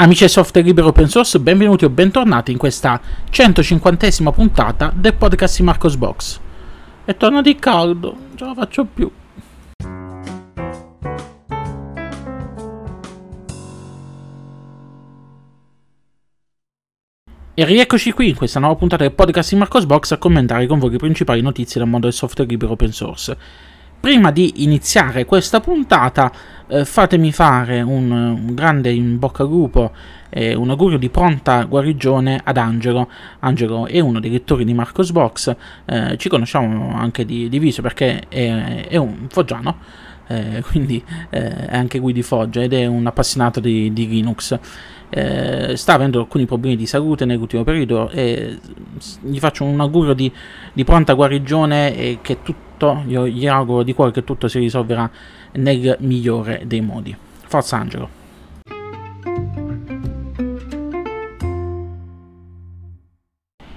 Amici del software libero open source, benvenuti o bentornati in questa 150esima puntata del podcast di Marcos Box. E torna di caldo, non ce la faccio più. E rieccoci qui in questa nuova puntata del podcast di Marcos Box a commentare con voi le principali notizie del mondo del software libero open source. Prima di iniziare questa puntata, eh, fatemi fare un, un, grande in bocca al lupo e un augurio di pronta guarigione ad Angelo. Angelo è uno dei lettori di Marcos Box, eh, ci conosciamo anche di, di viso perché è, è un foggiano. Eh, quindi eh, è anche lui di Foggia ed è un appassionato di, di Linux. Eh, sta avendo alcuni problemi di salute nell'ultimo periodo e gli faccio un augurio di, di pronta guarigione e che tutto tutto, io gli auguro di cuore che tutto si risolverà nel migliore dei modi. Forza Angelo!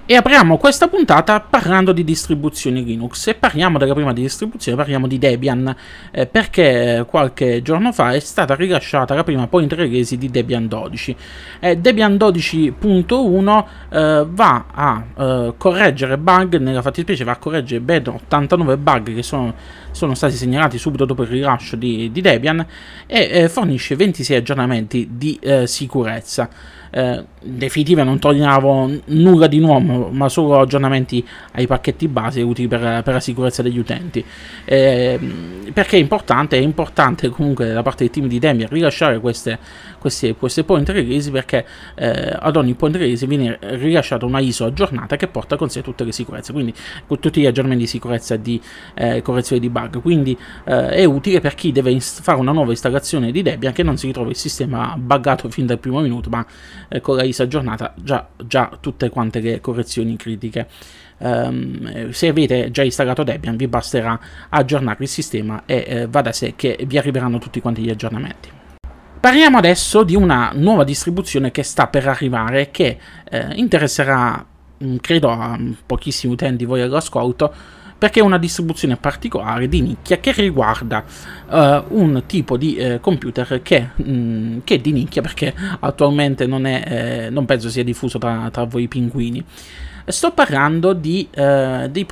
E apriamo questa puntata parlando di distribuzioni Linux e parliamo della prima distribuzione, parliamo di Debian, eh, perché qualche giorno fa è stata rilasciata la prima point release di Debian 12. Eh, Debian 12.1 eh, va a eh, correggere bug, nella fattispecie va a correggere ben 89 bug che sono, sono stati segnalati subito dopo il rilascio di, di Debian e eh, fornisce 26 aggiornamenti di eh, sicurezza eh, definitiva non togliamo nulla di nuovo, ma solo aggiornamenti ai pacchetti base utili per, per la sicurezza degli utenti. Eh, perché è importante? È importante comunque da parte del team di Debian rilasciare queste, queste, queste point release perché eh, ad ogni point release viene rilasciata una ISO aggiornata che porta con sé tutte le sicurezze, quindi con tutti gli aggiornamenti di sicurezza di eh, correzione di bug. Quindi eh, è utile per chi deve fare una nuova installazione di Debian che non si ritrova il sistema buggato fin dal primo minuto, ma eh, con la ISO aggiornata già, già tutte quante le correzioni critiche. Um, se avete già installato Debian vi basterà aggiornare il sistema e eh, va da sé che vi arriveranno tutti quanti gli aggiornamenti. Parliamo adesso di una nuova distribuzione che sta per arrivare che eh, interesserà mm, credo a pochissimi utenti voi all'ascolto perché è una distribuzione particolare di nicchia che riguarda uh, un tipo di uh, computer che, mh, mm, che, è di nicchia perché attualmente non, è, eh, non penso sia diffuso tra, tra voi pinguini. Sto parlando di, eh, dei,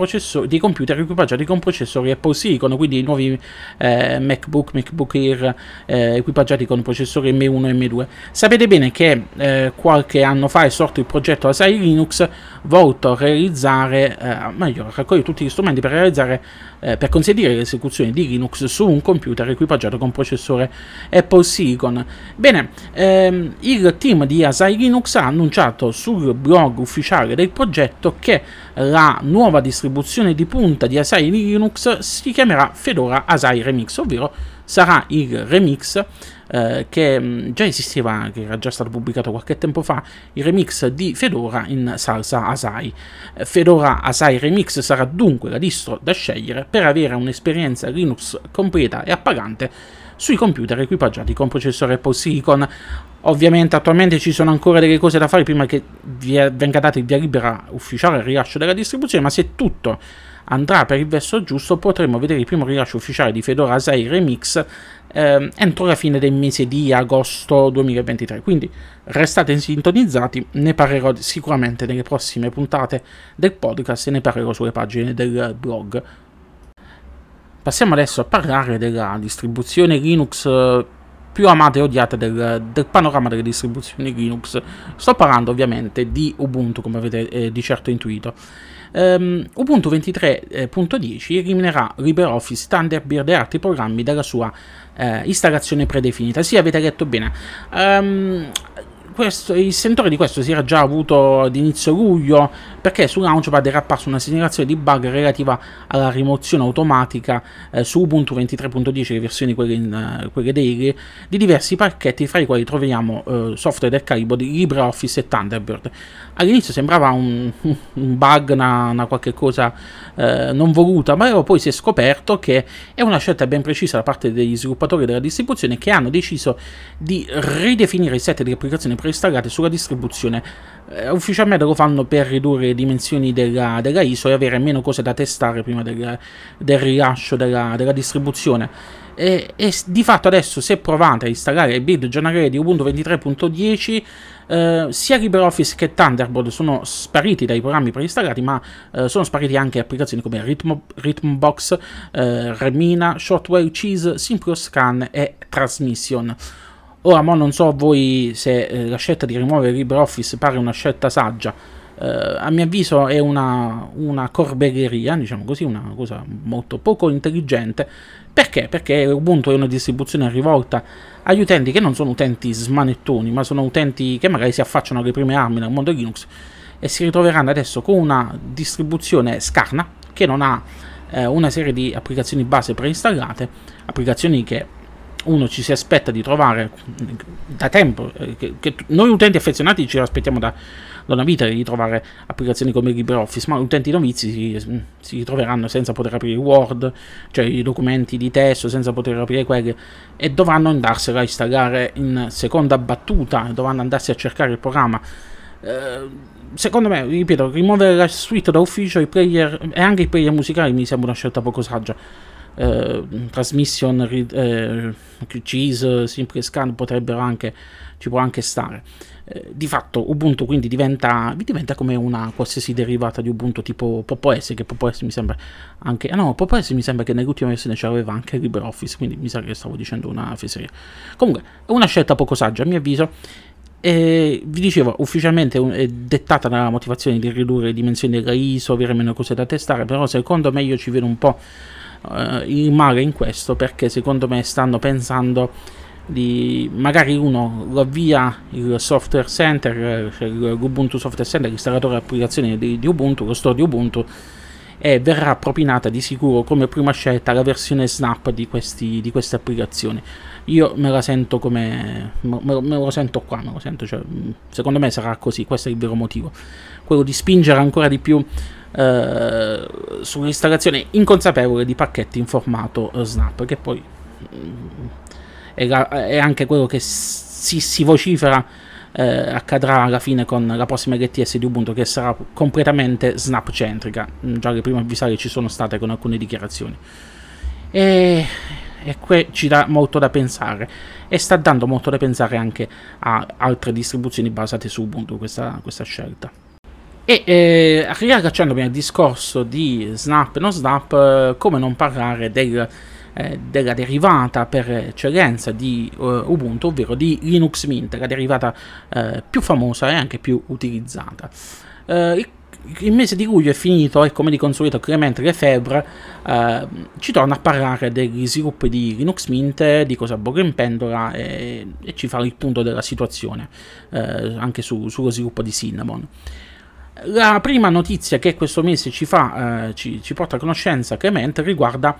dei, computer equipaggiati con processori Apple Silicon, quindi i nuovi eh, MacBook, MacBook Air eh, equipaggiati con processori M1 e M2. Sapete bene che eh, qualche anno fa è sorto il progetto Asai Linux volto a realizzare, eh, meglio, a raccogliere tutti gli strumenti per realizzare eh, per consentire l'esecuzione di Linux su un computer equipaggiato con processore Apple Silicon. Bene, ehm, il team di Asai Linux ha annunciato sul blog ufficiale del progetto che la nuova distribuzione di punta di Asai Linux si chiamerà Fedora Asai Remix, ovvero sarà il remix eh, che mm, già esisteva, che era già stato pubblicato qualche tempo fa, il remix di Fedora in salsa Asai. Eh, Fedora Asai Remix sarà dunque la distro da scegliere per avere un'esperienza Linux completa e appagante sui computer equipaggiati con processore Apple Silicon. Ovviamente attualmente ci sono ancora delle cose da fare prima che venga data il via libera ufficiale al rilascio della distribuzione, ma se tutto andrà per il verso giusto potremo vedere il primo rilascio ufficiale di Fedora 6 Remix eh, entro la fine del mese di agosto 2023 quindi restate sintonizzati ne parlerò sicuramente nelle prossime puntate del podcast e ne parlerò sulle pagine del blog passiamo adesso a parlare della distribuzione Linux eh, più amata e odiata del, del, panorama delle distribuzioni Linux. Sto parlando ovviamente di Ubuntu, come avete eh, di certo intuito. Um, Ubuntu 23.10 eliminerà LibreOffice, Thunderbird e altri programmi dalla sua uh, installazione predefinita. Sì, avete letto bene. Um, questo, il sentore di questo si era già avuto ad inizio luglio perché su Launchpad era apparsa una segnalazione di bug relativa alla rimozione automatica eh, su Ubuntu 23.10, le versioni quelle, in, uh, quelle daily, di diversi pacchetti fra i quali troviamo uh, software del calibro di LibreOffice e Thunderbird. All'inizio sembrava un, un bug, una, una, qualche cosa uh, non voluta, ma poi si è scoperto che è una scelta ben precisa da parte degli sviluppatori della distribuzione che hanno deciso di ridefinire il set di applicazioni preinstallate sulla distribuzione. Eh, ufficialmente lo fanno per ridurre le dimensioni della, della ISO e avere meno cose da testare prima del, del rilascio della, della distribuzione. E, e, di fatto adesso se provate a installare il build giornaliere di Ubuntu 23.10 eh, sia LibreOffice che Thunderbolt sono spariti dai programmi preinstallati ma eh, sono spariti anche applicazioni come Rhythm, Rhythmbox, eh, Remina, Shortwave Cheese, Simple Scan e Transmission. Ora, mo non so voi se eh, la scelta di rimuovere LibreOffice pare una scelta saggia. Uh, a mio avviso è una, una corbelleria, diciamo così, una cosa molto poco intelligente. Perché? Perché Ubuntu è una distribuzione rivolta agli utenti che non sono utenti smanettoni, ma sono utenti che magari si affacciano alle prime armi nel mondo Linux e si ritroveranno adesso con una distribuzione scarna che non ha eh, una serie di applicazioni base preinstallate, applicazioni che uno ci si aspetta di trovare da tempo, eh, che, che noi utenti affezionati ci aspettiamo da, da, una vita di trovare applicazioni come LibreOffice, ma utenti novizi si, si troveranno senza poter aprire Word, cioè i documenti di testo, senza poter aprire quelli, e dovranno andarsela a installare in seconda battuta, dovranno andarsi a cercare il programma. Eh, secondo me, ripeto, rimuovere la suite da ufficio i player, e anche i player musicali mi sembra una scelta poco saggia eh, transmission eh, cheese, simple scan potrebbero anche, ci può anche stare. Eh, di fatto Ubuntu quindi diventa, diventa, come una qualsiasi derivata di Ubuntu tipo PopOS, che PopOS mi sembra anche... Ah no, PopOS mi sembra che nell'ultima versione c'aveva anche LibreOffice, quindi mi sa che stavo dicendo una feseria. Comunque, è una scelta poco saggia a mio avviso. E vi dicevo, ufficialmente è dettata dalla motivazione di ridurre le dimensioni della ISO, avere meno cose da testare, però secondo me io ci vedo un po' uh, il male in questo perché secondo me stanno pensando di magari uno lo avvia il software center, cioè l'Ubuntu Software Center, l'installatore applicazioni di, di Ubuntu, lo store di Ubuntu e verrà propinata di sicuro come prima scelta la versione snap di, questi, di queste applicazioni. Io me la sento come. me, me lo sento qua, me lo sento, cioè, secondo me sarà così, questo è il vero motivo. Quello di spingere ancora di più eh, sull'installazione inconsapevole di pacchetti in formato uh, Snap, che poi mm, è, è, anche quello che si, si vocifera eh, accadrà alla fine con la prossima LTS di Ubuntu che sarà completamente snap centrica. Mm, già le prime avvisaglie ci sono state con alcune dichiarazioni. E, e qui ci dà molto da pensare e sta dando molto da pensare anche a altre distribuzioni basate su Ubuntu questa, questa scelta. E eh, riallacciandomi al discorso di Snap e non Snap, eh, come non parlare del, eh, della derivata per eccellenza di uh, Ubuntu, ovvero di Linux Mint, la derivata eh, più famosa e anche più utilizzata. Eh, il, il, mese di luglio è finito e come di consueto Clemente Lefebvre eh, ci torna a parlare degli sviluppi di Linux Mint, di cosa Borgo in pendola e, e, ci fa il punto della situazione anche su, sullo sviluppo di Cinnamon. La prima notizia che questo mese ci, fa, eh, ci, ci porta a conoscenza Clemente riguarda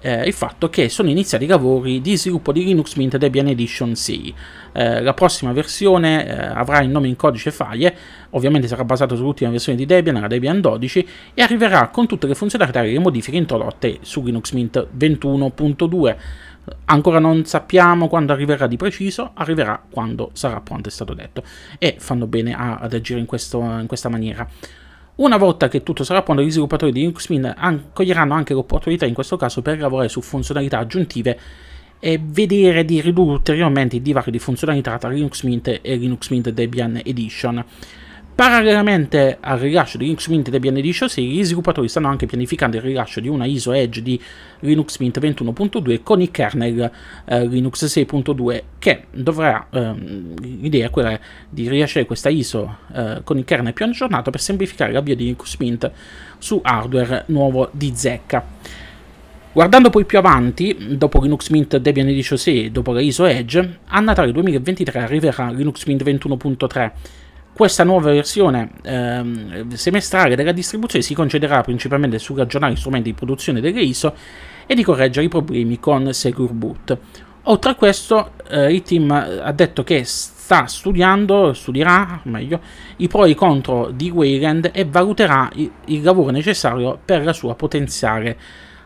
eh, il fatto che sono iniziati i lavori di sviluppo di Linux Mint Debian Edition 6. Eh, la prossima versione eh, avrà il nome in codice file, ovviamente sarà basato sull'ultima versione di Debian, la Debian 12, e arriverà con tutte le funzionalità e le modifiche introdotte su Linux Mint 21.2. Ancora non sappiamo quando arriverà di preciso, arriverà quando sarà pronto, è stato detto. E fanno bene a, ad agire in, questo, in, questa maniera. Una volta che tutto sarà pronto, gli sviluppatori di Linux Mint coglieranno anche l'opportunità in questo caso per lavorare su funzionalità aggiuntive e vedere di ridurre ulteriormente il divario di funzionalità tra Linux Mint e Linux Mint Debian Edition. Parallelamente al rilascio di Linux Mint Debian Edition 6, gli sviluppatori stanno anche pianificando il rilascio di una ISO Edge di Linux Mint 21.2 con i kernel eh, Linux 6.2 che dovrà, ehm, l'idea è quella di rilasciare questa ISO eh, con il kernel più aggiornato per semplificare l'avvio di Linux Mint su hardware nuovo di zecca. Guardando poi più avanti, dopo Linux Mint Debian Edition 6 e dopo la ISO Edge, a Natale 2023 arriverà Linux Mint 21.3 questa nuova versione ehm, semestrale della distribuzione si concederà principalmente sull'aggiornare gli strumenti di produzione delle ISO e di correggere i problemi con Secure Boot. Oltre a questo, eh, il team ha detto che sta studiando, studierà meglio, i pro e i contro di Wayland e valuterà il, il lavoro necessario per la sua potenziale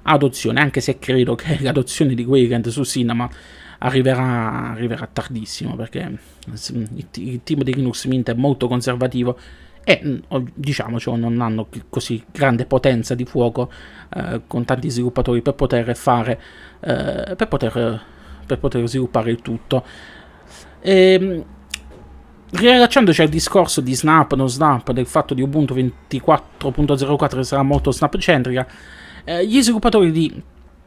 adozione, anche se credo che l'adozione di Wayland su Cinema arriverà, arriverà tardissimo perché il, il team di Linux Mint è molto conservativo e diciamoci non hanno così grande potenza di fuoco eh, con tanti sviluppatori per poter fare eh, per, poter, per poter sviluppare il tutto. E, ehm, riallacciandoci al discorso di Snap, non Snap, del fatto di Ubuntu 24.04 sarà molto Snap centrica, eh, gli sviluppatori di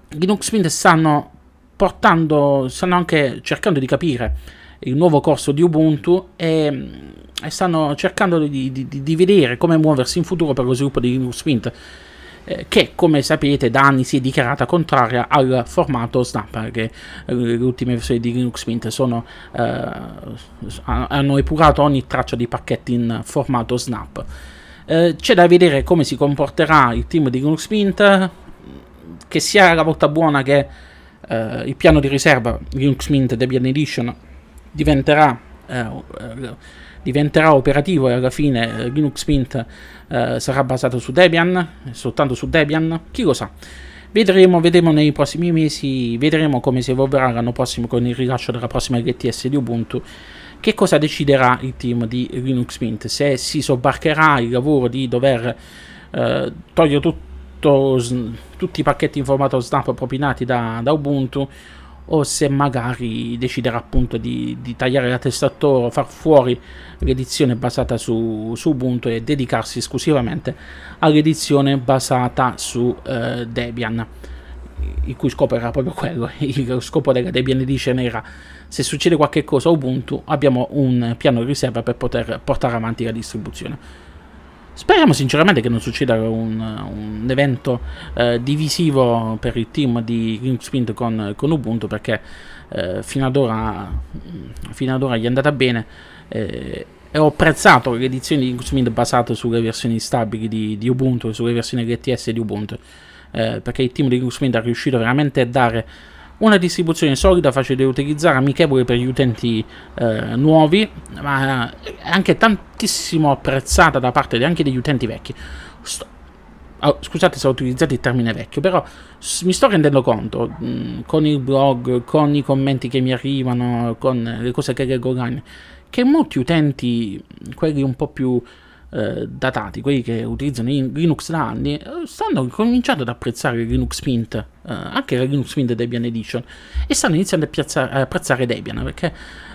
Linux Mint stanno portando, stanno anche cercando di capire il nuovo corso di Ubuntu e, e stanno cercando di, di, di, vedere come muoversi in futuro per lo sviluppo di Linux Mint eh, che come sapete da anni si è dichiarata contraria al formato Snap, che eh, le ultime versioni di Linux Mint sono, eh, hanno epurato ogni traccia di pacchetti in formato Snap. Eh, c'è da vedere come si comporterà il team di Linux Mint, che sia la volta buona che eh, il piano di riserva Linux Mint Debian Edition diventerà diventerà operativo e alla fine eh, Linux Mint eh, sarà basato su Debian, soltanto su Debian, chi lo sa. Vedremo, vedremo nei prossimi mesi, vedremo come si evolverà l'anno prossimo con il rilascio della prossima LTS di Ubuntu. Che cosa deciderà il team di Linux Mint? Se si sobbarcherà il lavoro di dover eh, togliere tutto, tutti i pacchetti in formato snap propinati da, da Ubuntu o se magari deciderà appunto di, di tagliare la testa a toro, far fuori l'edizione basata su, su, Ubuntu e dedicarsi esclusivamente all'edizione basata su eh, Debian il cui scopo era proprio quello, il scopo della Debian Edition era se succede qualche cosa a Ubuntu abbiamo un piano di riserva per poter portare avanti la distribuzione. Speriamo sinceramente che non succeda un, un evento eh, divisivo per il team di Mint con, con Ubuntu perché eh, fino, ad ora, fino, ad ora, gli è andata bene eh, e ho apprezzato le edizioni di Mint basate sulle versioni stabili di, di Ubuntu, sulle versioni LTS di Ubuntu eh, perché il team di Mint è riuscito veramente a dare una distribuzione solida, facile da utilizzare, amichevole per gli utenti eh, nuovi, ma anche tantissimo apprezzata da parte anche degli utenti vecchi. Sto, oh, scusate se ho utilizzato il termine vecchio, però mi sto rendendo conto mh, mm, con il blog, con i commenti che mi arrivano, con le cose che leggo online, che molti utenti, quelli un po' più eh, datati, quelli che utilizzano Linux da anni, eh, stanno cominciando ad apprezzare Linux Mint, eh, anche la Linux Mint Debian Edition, e stanno iniziando a, piazzare, a apprezzare Debian, perché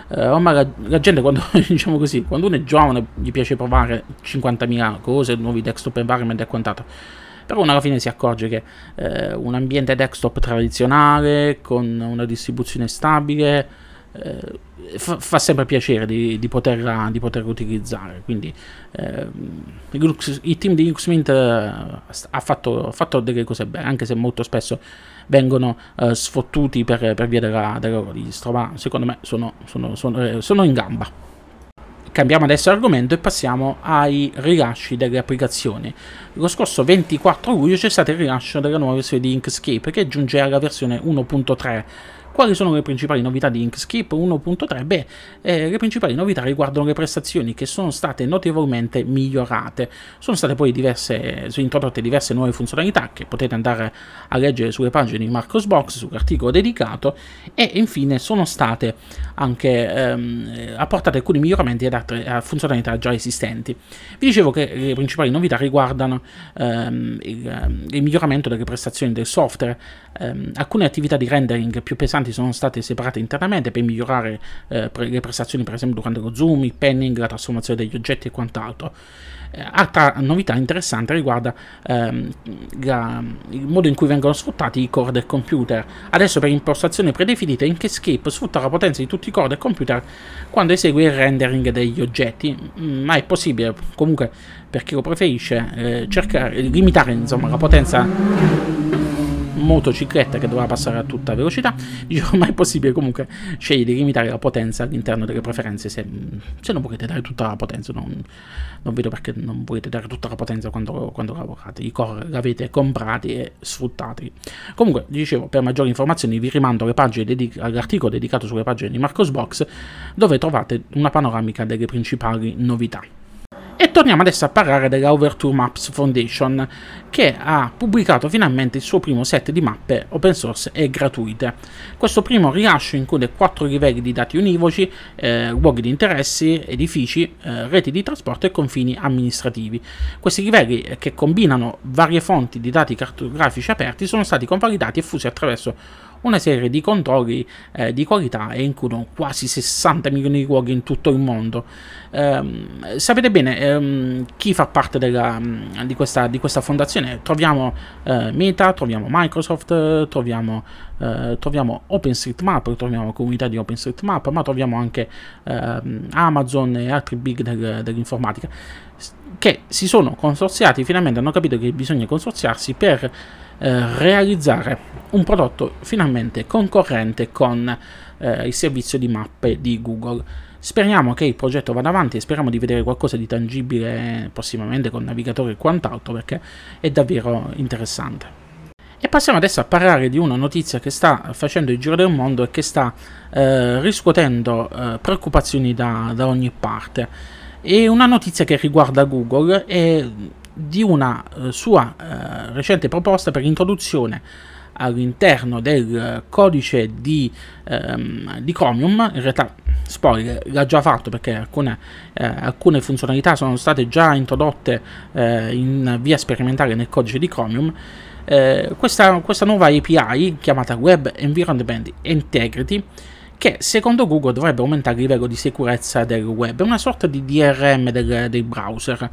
eh, ormai la, la, gente quando, diciamo così, quando uno è giovane gli piace provare 50.000 cose, nuovi desktop environment e quant'altro. Però uno alla fine si accorge che eh, un ambiente desktop tradizionale, con una distribuzione stabile, eh, fa, fa, sempre piacere di, di, poterla, di poterla utilizzare. Quindi eh, il team di Xmint eh, ha fatto, fatto, delle cose belle, anche se molto spesso vengono eh, sfottuti per, per, via della, della distro, ma secondo me sono, sono, sono, eh, sono in gamba. Cambiamo adesso argomento e passiamo ai rilasci delle applicazioni. Lo scorso 24 luglio c'è stato il rilascio della nuova versione di Inkscape che giunge alla versione 1.3 quali sono le principali novità di Inkscape 1.3? Beh, eh, le principali novità riguardano le prestazioni che sono state notevolmente migliorate. Sono state poi diverse, sono introdotte diverse nuove funzionalità che potete andare a leggere sulle pagine di Marcosbox, sull'articolo dedicato, e infine sono state anche ehm, apportate alcuni miglioramenti ad altre a funzionalità già esistenti. Vi dicevo che le principali novità riguardano ehm, il, ehm, il, miglioramento delle prestazioni del software, ehm, alcune attività di rendering più pesanti importanti sono state separate internamente per migliorare eh, le prestazioni, per esempio durante lo zoom, il panning, la trasformazione degli oggetti e quant'altro. Eh, altra novità interessante riguarda ehm, la, il modo in cui vengono sfruttati i core del computer. Adesso per impostazione predefinita Inkscape sfrutta la potenza di tutti i core del computer quando esegue il rendering degli oggetti, mm, ma è possibile comunque per chi lo preferisce eh, cercare, limitare insomma, la potenza motocicletta che doveva passare a tutta velocità, dicevo ma è possibile comunque scegliere di limitare la potenza all'interno delle preferenze se, se non volete dare tutta la potenza, non, non, vedo perché non volete dare tutta la potenza quando, quando lavorate, i core l'avete comprati e sfruttati. Comunque, dicevo, per maggiori informazioni vi rimando dedic- all'articolo dedicato sulle pagine di Marcosbox dove trovate una panoramica delle principali novità. E torniamo adesso a parlare della Overture Maps Foundation, che ha pubblicato finalmente il suo primo set di mappe open source e gratuite. Questo primo rilascio include quattro livelli di dati univoci, eh, luoghi di interessi, edifici, eh, reti di trasporto e confini amministrativi. Questi livelli, eh, che combinano varie fonti di dati cartografici aperti, sono stati convalidati e fusi attraverso una serie di controlli eh, di qualità e includono quasi 60 milioni di luoghi in tutto il mondo. Eh, sapete bene ehm, chi fa parte della, di, questa, di, questa, fondazione? Troviamo eh, Meta, troviamo Microsoft, troviamo, eh, troviamo OpenStreetMap, troviamo comunità di OpenStreetMap, ma troviamo anche ehm, Amazon e altri big del, dell'informatica che si sono consorziati, finalmente hanno capito che bisogna consorziarsi per eh, realizzare un prodotto finalmente concorrente con eh, il servizio di mappe di Google. Speriamo che il progetto vada avanti e speriamo di vedere qualcosa di tangibile prossimamente con navigatore e quant'altro perché è davvero interessante. E passiamo adesso a parlare di una notizia che sta facendo il giro del mondo e che sta eh, riscuotendo eh, preoccupazioni da, da ogni parte. È una notizia che riguarda Google e di una eh, sua eh, recente proposta per l'introduzione all'interno del codice di, ehm, di, Chromium, in realtà spoiler, l'ha già fatto perché alcune, eh, alcune funzionalità sono state già introdotte eh, in via sperimentale nel codice di Chromium, eh, questa, questa, nuova API chiamata Web Environment Integrity che secondo Google dovrebbe aumentare il livello di sicurezza del web, è una sorta di DRM del, del browser.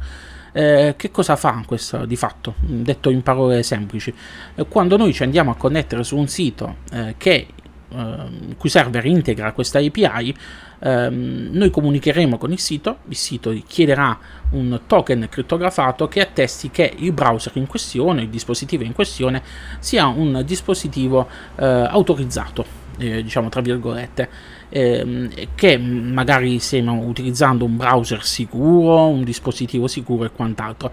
Eh, che cosa fa questo di fatto? Detto in parole semplici, eh, quando noi ci andiamo a connettere su un sito eh, che Uh, cui server integra questa API, um, noi comunicheremo con il sito, il sito chiederà un token crittografato che attesti che il browser in questione, il dispositivo in questione, sia un dispositivo uh, autorizzato, eh, diciamo tra virgolette ehm, che magari stiamo utilizzando un browser sicuro, un dispositivo sicuro e quant'altro.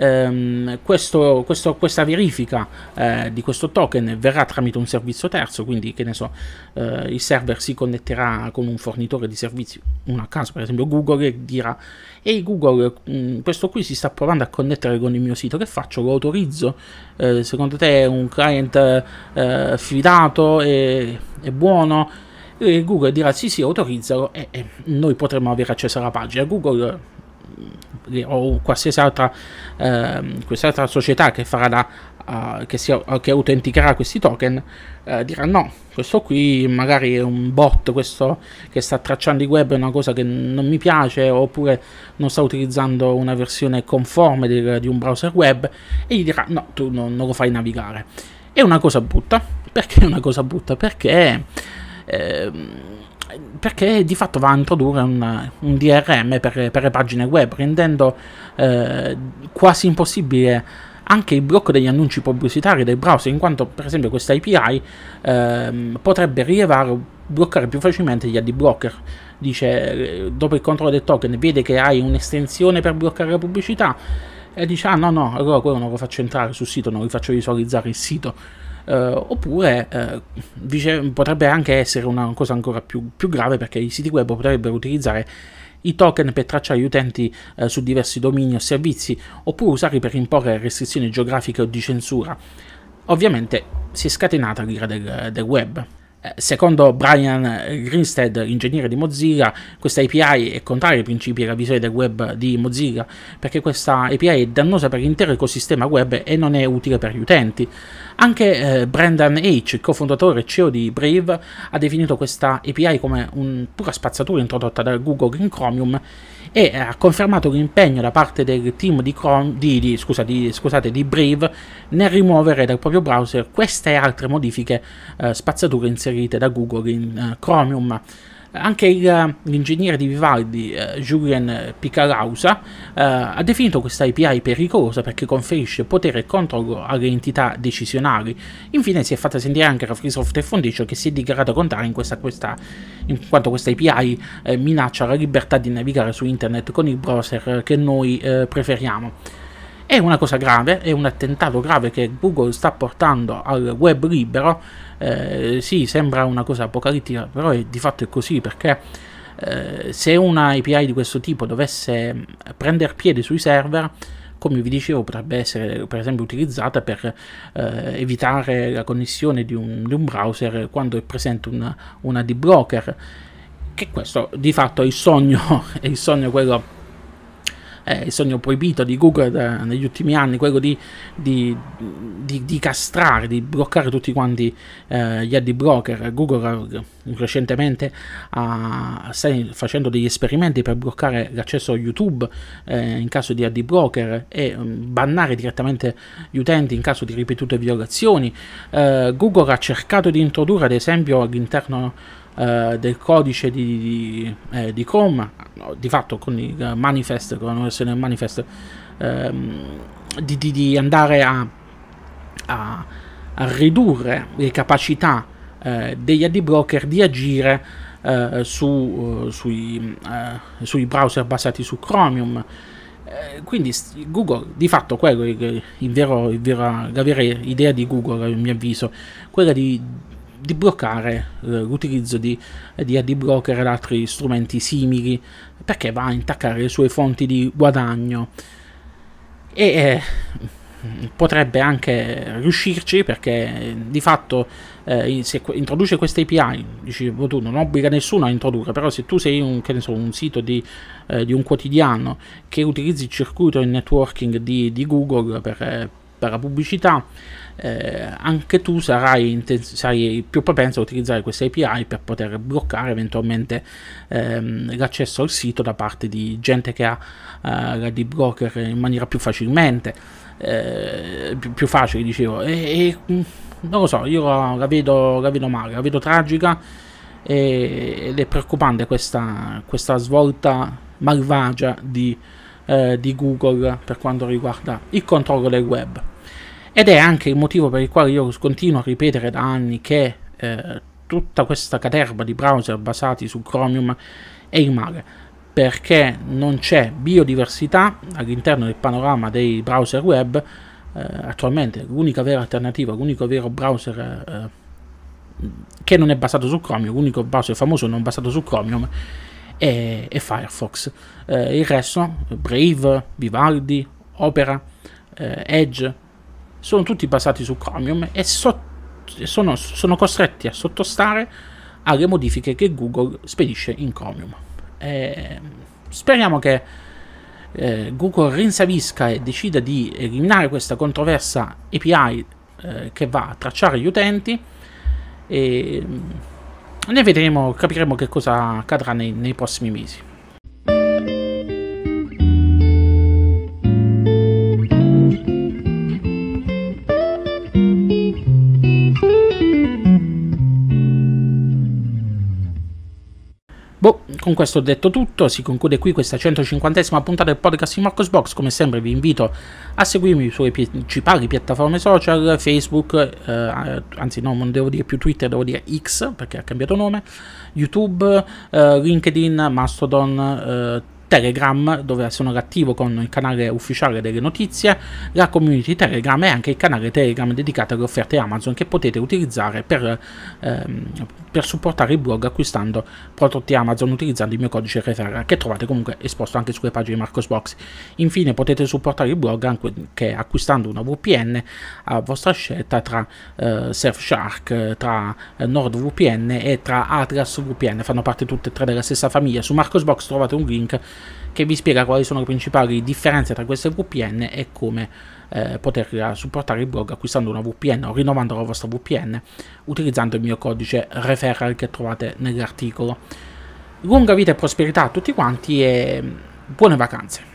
Um, questo, questo, questa verifica uh, di questo token verrà tramite un servizio terzo, quindi che ne so, uh, il server si connetterà con un fornitore di servizi, un a caso per esempio Google, e dirà ehi Google, mh, mm, questo qui si sta provando a connettere con il mio sito, che faccio? Lo autorizzo? Uh, secondo te è un client fidato? È, è buono? E Google dirà sì sì autorizzalo e, e noi potremo avere accesso alla pagina. Google eh, o qualsiasi altra, eh, altra società che da uh, che, sia, che autenticherà questi token uh, dirà no, questo qui magari è un bot, questo che sta tracciando il web è una cosa che non mi piace oppure non sta utilizzando una versione conforme di, di un browser web e gli dirà no, tu non, non lo fai navigare. È una cosa brutta, perché è una cosa brutta? Perché Ehm, perché di fatto va a introdurre un, un DRM per, per, le pagine web, rendendo eh, quasi impossibile anche il blocco degli annunci pubblicitari del browser, in quanto per esempio questa API eh, potrebbe rilevare o bloccare più facilmente gli ad blocker. Dice, eh, dopo il controllo del token, vede che hai un'estensione per bloccare la pubblicità e dice, ah no no, allora quello non lo faccio entrare sul sito, non lo faccio visualizzare il sito oppure uh, dice, potrebbe anche essere una cosa ancora più, più, grave perché i siti web potrebbero utilizzare i token per tracciare gli utenti uh, su diversi domini o servizi oppure usarli per imporre restrizioni geografiche o di censura. Ovviamente si è scatenata l'ira del, del web. Eh, secondo Brian Grinstead, ingegnere di Mozilla, questa API è contraria ai principi della visione del web di Mozilla perché questa API è dannosa per l'intero ecosistema web e non è utile per gli utenti. Anche eh, Brendan H., cofondatore e CEO di Brave, ha definito questa API come una pura spazzatura introdotta da Google in Chromium e ha confermato l'impegno da parte del team di, Chrome, di, di, scusa, scusate, di, Brave nel rimuovere dal proprio browser queste e altre modifiche eh, spazzature inserite da Google in eh, Chromium. Anche il, l'ingegnere di Vivaldi, eh, Julien Picalausa, eh, ha definito questa API pericolosa perché conferisce potere e controllo alle entità decisionali. Infine si è fatta sentire anche la Free Software Foundation che si è dichiarata contraria in, questa, questa, in quanto questa API eh, minaccia la libertà di navigare su internet con il browser che noi eh, preferiamo. È una cosa grave, è un attentato grave che Google sta portando al web libero. Eh, sì, sembra una cosa apocalittica, però è, di fatto è così perché eh, se una API di questo tipo dovesse prendere piede sui server, come vi dicevo, potrebbe essere per esempio utilizzata per eh, evitare la connessione di un, di un, browser quando è presente una, una ad blocker. Che questo di fatto è il sogno, è il sogno quello è il sogno proibito di Google da, negli ultimi anni, quello di, di, di, di, castrare, di bloccare tutti quanti eh, gli ad broker. Google eh, recentemente sta facendo degli esperimenti per bloccare l'accesso a YouTube eh, in caso di ad broker e um, bannare direttamente gli utenti in caso di ripetute violazioni. Uh, Google ha cercato di introdurre ad esempio all'interno eh, del codice di, di, eh, di, Chrome, di fatto con il manifest, con la versione manifest, ehm, di, di, andare a, a, a, ridurre le capacità eh, degli ad broker di agire eh, su, uh, sui, uh, sui, browser basati su Chromium. Eh, quindi Google, di fatto, quello, il, vero, il vero, la vera idea di Google, a mio avviso, quella di di bloccare eh, l'utilizzo di, di ad ed altri strumenti simili perché va a intaccare le sue fonti di guadagno. E eh, potrebbe anche riuscirci perché di fatto eh, se introduce queste API dicevo tu non obbliga nessuno a introdurre però se tu sei un, so, un sito di, eh, di, un quotidiano che utilizzi il circuito in networking di, di Google per, eh, per la pubblicità eh, anche tu sarai, sarai, più propenso a utilizzare queste API per poter bloccare eventualmente ehm, l'accesso al sito da parte di gente che ha eh, la deep broker in maniera più facilmente eh, più, più, facile dicevo. E, e, mm, non lo so io la, la, vedo, la vedo male la vedo tragica ed è preoccupante questa, questa svolta malvagia di, eh, di Google per quanto riguarda il controllo del web ed è anche il motivo per il quale io continuo a ripetere da anni che eh, tutta questa caterva di browser basati su Chromium è il male, perché non c'è biodiversità all'interno del panorama dei browser web. Eh, attualmente l'unica vera alternativa, l'unico vero browser eh, che non è basato su Chromium, l'unico browser famoso non basato su Chromium è, è Firefox. Eh, il resto, Brave, Vivaldi, Opera, eh, Edge, sono tutti basati su Chromium e so, sono, sono, costretti a sottostare alle modifiche che Google spedisce in Chromium. Eh, speriamo che eh, Google rinsavisca e decida di eliminare questa controversa API eh, che va a tracciare gli utenti e mm, ne vedremo, capiremo che cosa accadrà nei, nei prossimi mesi. Boh, con questo detto tutto, si conclude qui questa 150esima puntata del podcast di Marcos Box, come sempre vi invito a seguirmi sulle principali piattaforme social, Facebook, eh, anzi no, non devo dire più Twitter, devo dire X perché ha cambiato nome, YouTube, eh, LinkedIn, Mastodon, eh, Telegram, dove sono attivo con il canale ufficiale delle notizie, la community Telegram e anche il canale Telegram dedicato alle offerte Amazon che potete utilizzare per, ehm, per supportare il blog acquistando prodotti Amazon utilizzando il mio codice referral che trovate comunque esposto anche sulle pagine di Marcosbox. Infine potete supportare il blog anche acquistando una VPN a vostra scelta tra eh, Surfshark, tra eh, NordVPN e tra Atlas VPN, fanno parte tutte e tre della stessa famiglia. Su Marcosbox trovate un link che vi spiega quali sono le principali differenze tra queste VPN e come eh, poter supportare il blog acquistando una VPN o rinnovando la vostra VPN utilizzando il mio codice referral che trovate nell'articolo. Lunga vita e prosperità a tutti quanti e buone vacanze!